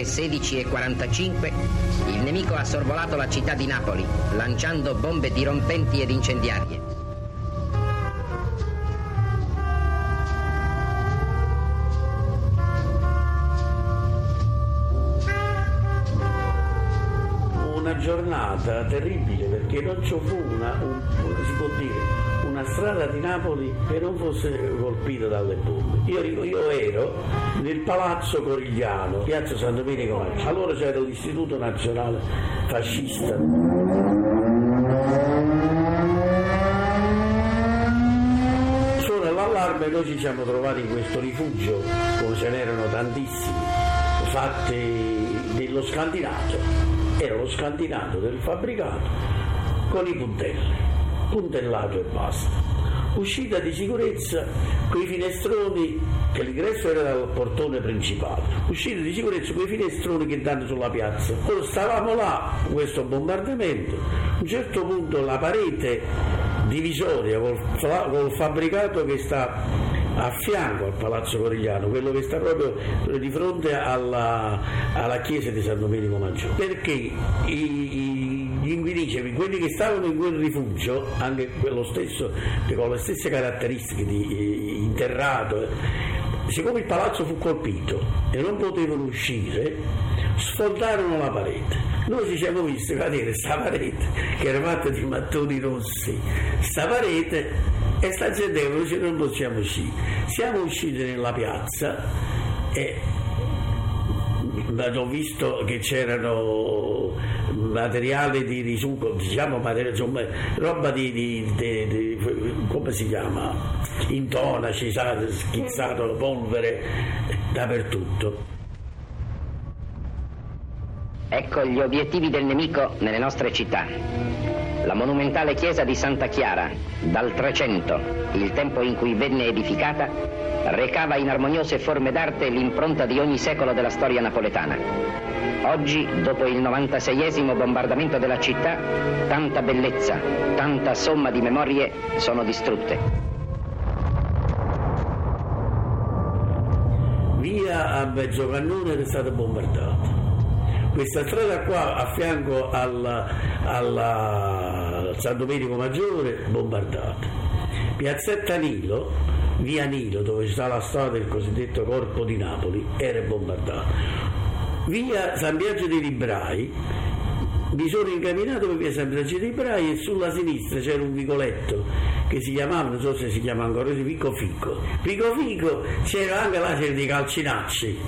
ore 16.45 il nemico ha sorvolato la città di Napoli, lanciando bombe dirompenti ed incendiarie. Una giornata terribile perché non ci fu una, un, si può dire, una strada di Napoli che non fosse colpita dalle bombe. Io io ero nel Palazzo Corigliano, piazza San Domenico Maggio. Allora c'era l'Istituto Nazionale Fascista. Suona l'allarme e noi ci siamo trovati in questo rifugio, come ce n'erano tantissimi, fatti nello scantinato. Era lo scantinato del fabbricato con i puntelli puntellato e basta. Uscita di sicurezza con i finestroni, che l'ingresso era dal portone principale, uscita di sicurezza con i finestroni che danno sulla piazza. Ora stavamo là, questo bombardamento, a un certo punto la parete divisoria col, col fabbricato che sta a fianco al Palazzo Corigliano, quello che sta proprio di fronte alla, alla chiesa di San Domenico Maggiore, perché i, i gli inquilini, quelli che stavano in quel rifugio, anche quello stesso, con le stesse caratteristiche di eh, interrato, siccome il palazzo fu colpito e non potevano uscire, sfondarono la parete. Noi ci siamo visti cadere questa parete che era fatta di mattoni rossi, sta parete e sta gente che non possiamo uscire. Siamo usciti nella piazza e ho visto che c'erano materiale di risucco, diciamo materiale, insomma, roba di, di, di, di, come si chiama? Intonaci, schizzato, polvere, dappertutto. Ecco gli obiettivi del nemico nelle nostre città. La monumentale chiesa di Santa Chiara, dal 300, il tempo in cui venne edificata, recava in armoniose forme d'arte l'impronta di ogni secolo della storia napoletana. Oggi, dopo il 96esimo bombardamento della città, tanta bellezza, tanta somma di memorie sono distrutte. Via a Mezzocannone è stata bombardata questa strada qua a fianco al, al San Domenico Maggiore bombardata. Piazzetta Nilo, via Nilo, dove sta la strada del cosiddetto Corpo di Napoli, era bombardata. Via San Biagio dei Librai, mi sono incamminato per via San Biagio dei Librai e sulla sinistra c'era un vicoletto che si chiamava, non so se si chiama ancora così, Vico Fico. Vico Fico c'era anche là c'era dei calcinacci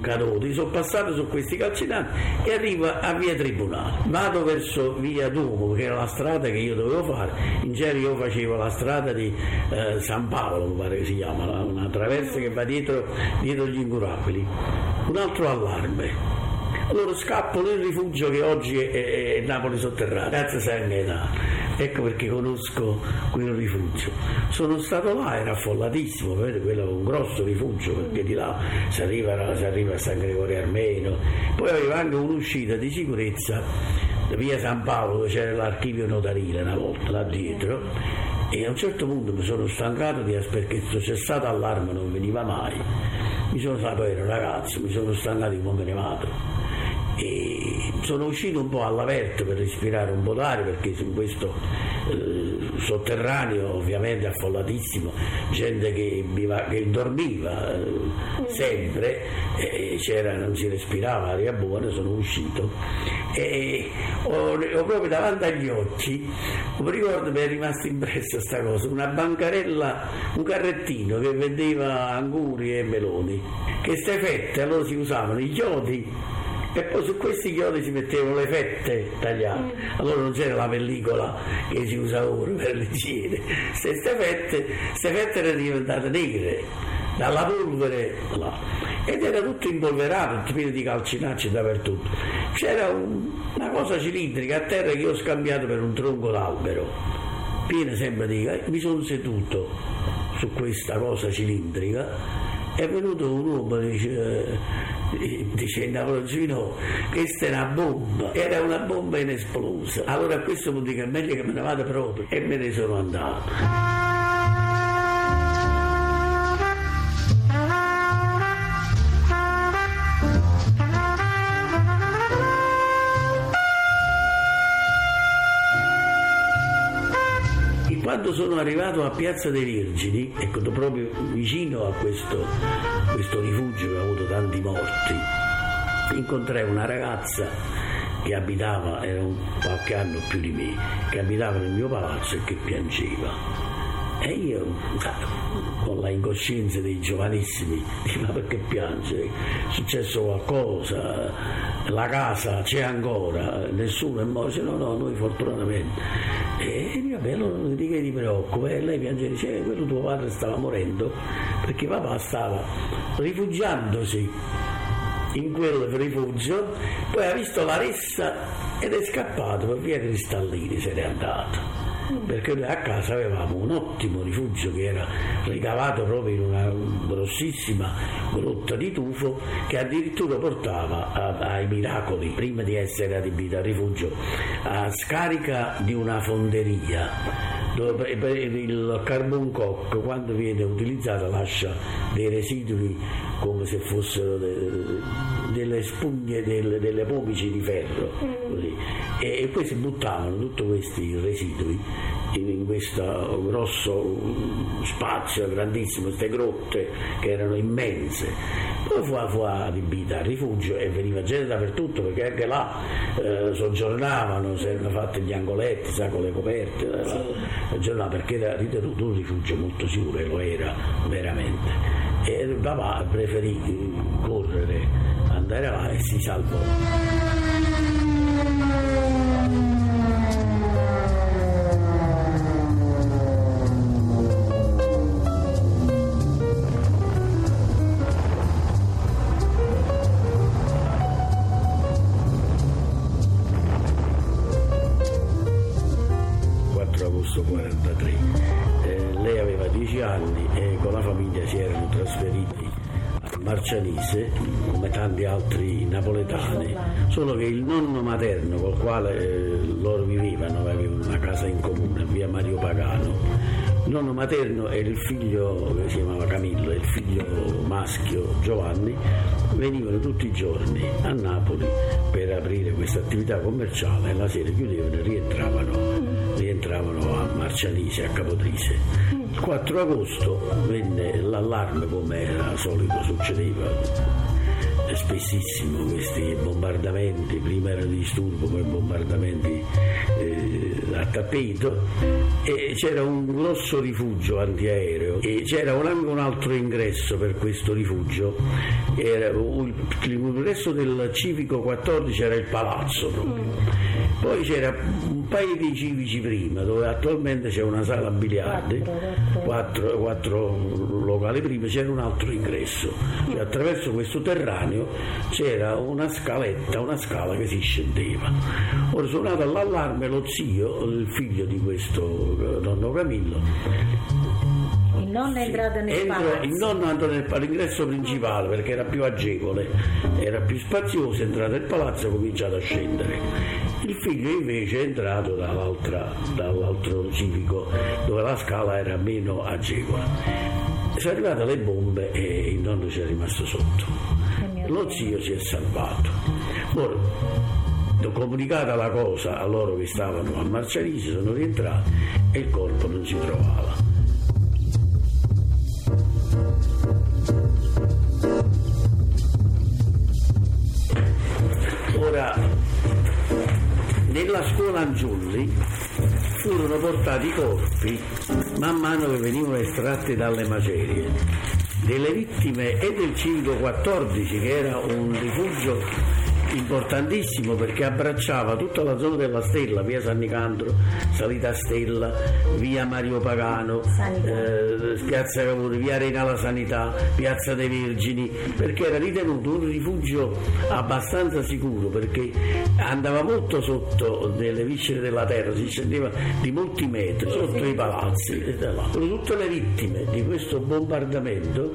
caduti, sono passato su questi calcinati e arrivo a via Tribunale. Vado verso via Duomo, che era la strada che io dovevo fare. In genere io facevo la strada di eh, San Paolo, mi pare che si chiama, una traversa che va dietro, dietro gli incurabili. Un altro allarme. Allora scappo nel rifugio che oggi è, è, è Napoli sotterranea, grazie San Gaetano. Ecco perché conosco quel rifugio. Sono stato là, era affollatissimo, vedete, quello è un grosso rifugio perché di là si arriva, si arriva a San Gregorio Armeno. Poi aveva anche un'uscita di sicurezza via San Paolo dove c'era l'archivio notarile una volta là dietro e a un certo punto mi sono stancato di aspettare perché c'è stato allarme non veniva mai mi sono stato ero ragazzo mi sono stancato di come me ne vado e sono uscito un po' all'aperto per respirare un po' d'aria perché in questo eh, sotterraneo ovviamente affollatissimo gente che, biva, che dormiva eh, sempre e non si respirava aria buona sono uscito. E ho, ho proprio davanti agli occhi mi ricordo mi è rimasta impressa questa cosa una bancarella un carrettino che vendeva anguri e meloni che ste fette allora si usavano i chiodi e poi su questi chiodi si mettevano le fette tagliate. Mm. Allora non c'era la pellicola che si usa ora per l'igiene. Queste fette, fette erano diventate negre dalla polvere là. ed era tutto impolverato, pieno di calcinacci dappertutto. C'era un, una cosa cilindrica a terra che io ho scambiato per un tronco d'albero, piena sempre di... Mi sono seduto su questa cosa cilindrica è venuto un uomo e dice dicendo a Longino questa è una bomba. Era una bomba inesplosa allora questo punto dico è meglio che me ne vada proprio e me ne sono andato Quando sono arrivato a Piazza dei Vergini, ecco, proprio vicino a questo, questo rifugio che ha avuto tanti morti, incontrai una ragazza che abitava, era un qualche anno più di me, che abitava nel mio palazzo e che piangeva. E io, con la incoscienza dei giovanissimi, dico ma perché piange? È successo qualcosa? La casa c'è ancora? Nessuno è morto? No, no, noi fortunatamente. E io, vabbè, allora non di che ti preoccupa? E lei piange e dice, eh, quello tuo padre stava morendo perché papà stava rifugiandosi in quel rifugio, poi ha visto la ressa ed è scappato per via Cristallini, se n'è andato perché noi a casa avevamo un ottimo rifugio che era ricavato proprio in una grossissima grotta di tufo che addirittura portava a, ai miracoli, prima di essere adibito al rifugio, a scarica di una fonderia dove il carbon cock quando viene utilizzato lascia dei residui come se fossero delle spugne delle, delle pomici di ferro così. E, e poi si buttavano tutti questi residui in, in questo grosso spazio grandissimo, queste grotte che erano immense. Poi fu, fu adibita a rifugio e veniva gente dappertutto perché anche là eh, soggiornavano, si erano fatti gli angoletti, sa, con le coperte, eh, sì. perché era ritenuto un rifugio molto sicuro e lo era veramente. E papà preferì correre, andare là e si salvò. 1943. Eh, lei aveva 10 anni e con la famiglia si erano trasferiti Marcianise come tanti altri napoletani, solo che il nonno materno col quale eh, loro vivevano, avevano una casa in comune, via Mario Pagano. Il nonno materno e il figlio che si chiamava Camillo e il figlio maschio Giovanni venivano tutti i giorni a Napoli per aprire questa attività commerciale e la sera chiudevano e rientravano rientravano a Marcianise, a Capodrise. Il 4 agosto venne l'allarme come era solito succedeva spessissimo questi bombardamenti, prima erano disturbo, poi bombardamenti eh, a tappeto e c'era un grosso rifugio antiaereo e c'era anche un altro ingresso per questo rifugio, era, l'ingresso del civico 14 era il palazzo proprio. Poi c'era un paio di civici prima, dove attualmente c'è una sala biliardi, quattro, quattro locali prima, c'era un altro ingresso. Cioè, attraverso questo terraneo c'era una scaletta, una scala che si scendeva. Ora suonato l'allarme lo zio, il figlio di questo nonno Camillo, il nonno è entrato nel Entro, palazzo. Il nonno è entrato all'ingresso principale perché era più agevole, era più spazioso, è entrato nel palazzo e ha cominciato a scendere. Il figlio invece è entrato dall'altro civico dove la scala era meno agevole. Sono arrivate le bombe e il nonno ci è rimasto sotto lo zio si è salvato. Ora, comunicata la cosa a loro che stavano a Marcialisi, sono rientrati e il corpo non si trovava. Nella scuola Angiulli furono portati i corpi man mano che venivano estratti dalle macerie. Delle vittime e del Civico 14 che era un rifugio importantissimo perché abbracciava tutta la zona della Stella, via San Nicandro, Salita Stella, via Mario Pagano, eh, piazza Cavone, via Reina la Sanità, piazza dei Vergini, perché era ritenuto un rifugio abbastanza sicuro perché andava molto sotto delle viscere della terra, si scendeva di molti metri sotto i palazzi. Tutte le vittime di questo bombardamento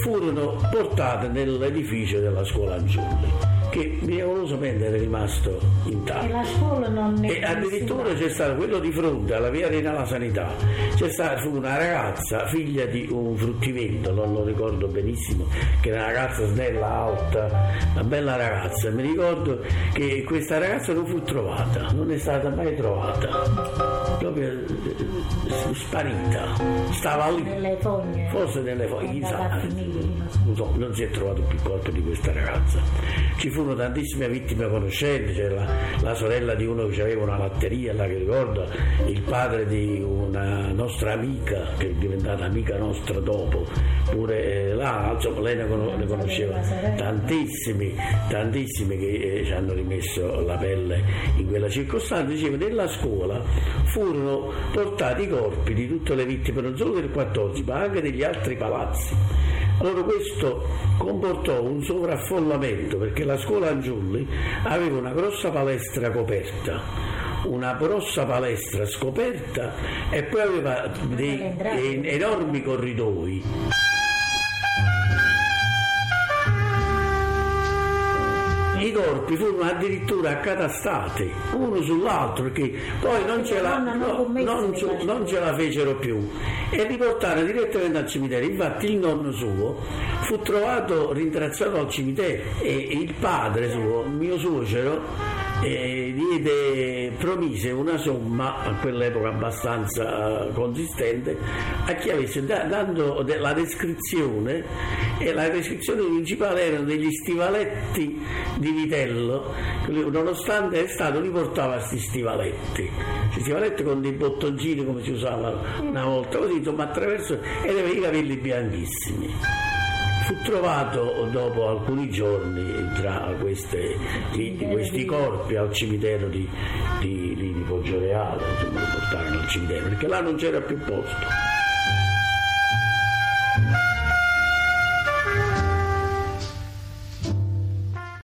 furono portate nell'edificio della scuola Angiulli che miracolosamente era rimasto intatto. E la scuola non è E addirittura c'è stato quello di fronte alla via Arena alla Sanità, c'è stata fu una ragazza, figlia di un fruttivendolo, lo ricordo benissimo, che era una ragazza snella, alta, una bella ragazza. Mi ricordo che questa ragazza non fu trovata, non è stata mai trovata. Proprio eh, sparita, stava lì. Nelle fogne. Forse nelle fogne, chissà. Non so, non si è trovato più corpo di questa ragazza. Ci furono tantissime vittime conoscenti, c'era la, la, sorella di uno che aveva una latteria, là che ricordo, il padre di una nostra amica, che è diventata amica nostra dopo, pure eh, là, insomma, lei ne, ne conosceva tantissimi, tantissimi che eh, ci hanno rimesso la pelle in quella circostanza. Diceva, nella scuola furono portati i corpi di tutte le vittime, non solo del 14, ma anche degli altri palazzi. Allora questo comportò un sovraffollamento perché la scuola Angiulli aveva una grossa palestra coperta, una grossa palestra scoperta e poi aveva dei enormi corridoi. I corpi furono addirittura accatastati uno sull'altro perché poi non ce, la, no, non, su, non ce la fecero più. E riportarono direttamente al cimitero. Infatti il nonno suo fu trovato rintracciato al cimitero e il padre suo, mio suocero e diede, promise una somma a quell'epoca abbastanza consistente a chi avesse dando la descrizione e la descrizione principale erano degli stivaletti di vitello nonostante è stato li portava questi stivaletti. Questi stivaletti con dei bottoncini come si usava una volta così insomma attraverso e aveva i capelli bianchissimi fu trovato dopo alcuni giorni tra queste, questi corpi al cimitero di, di, di, di Poggioreale, insomma lo portarono al cimitero perché là non c'era più posto.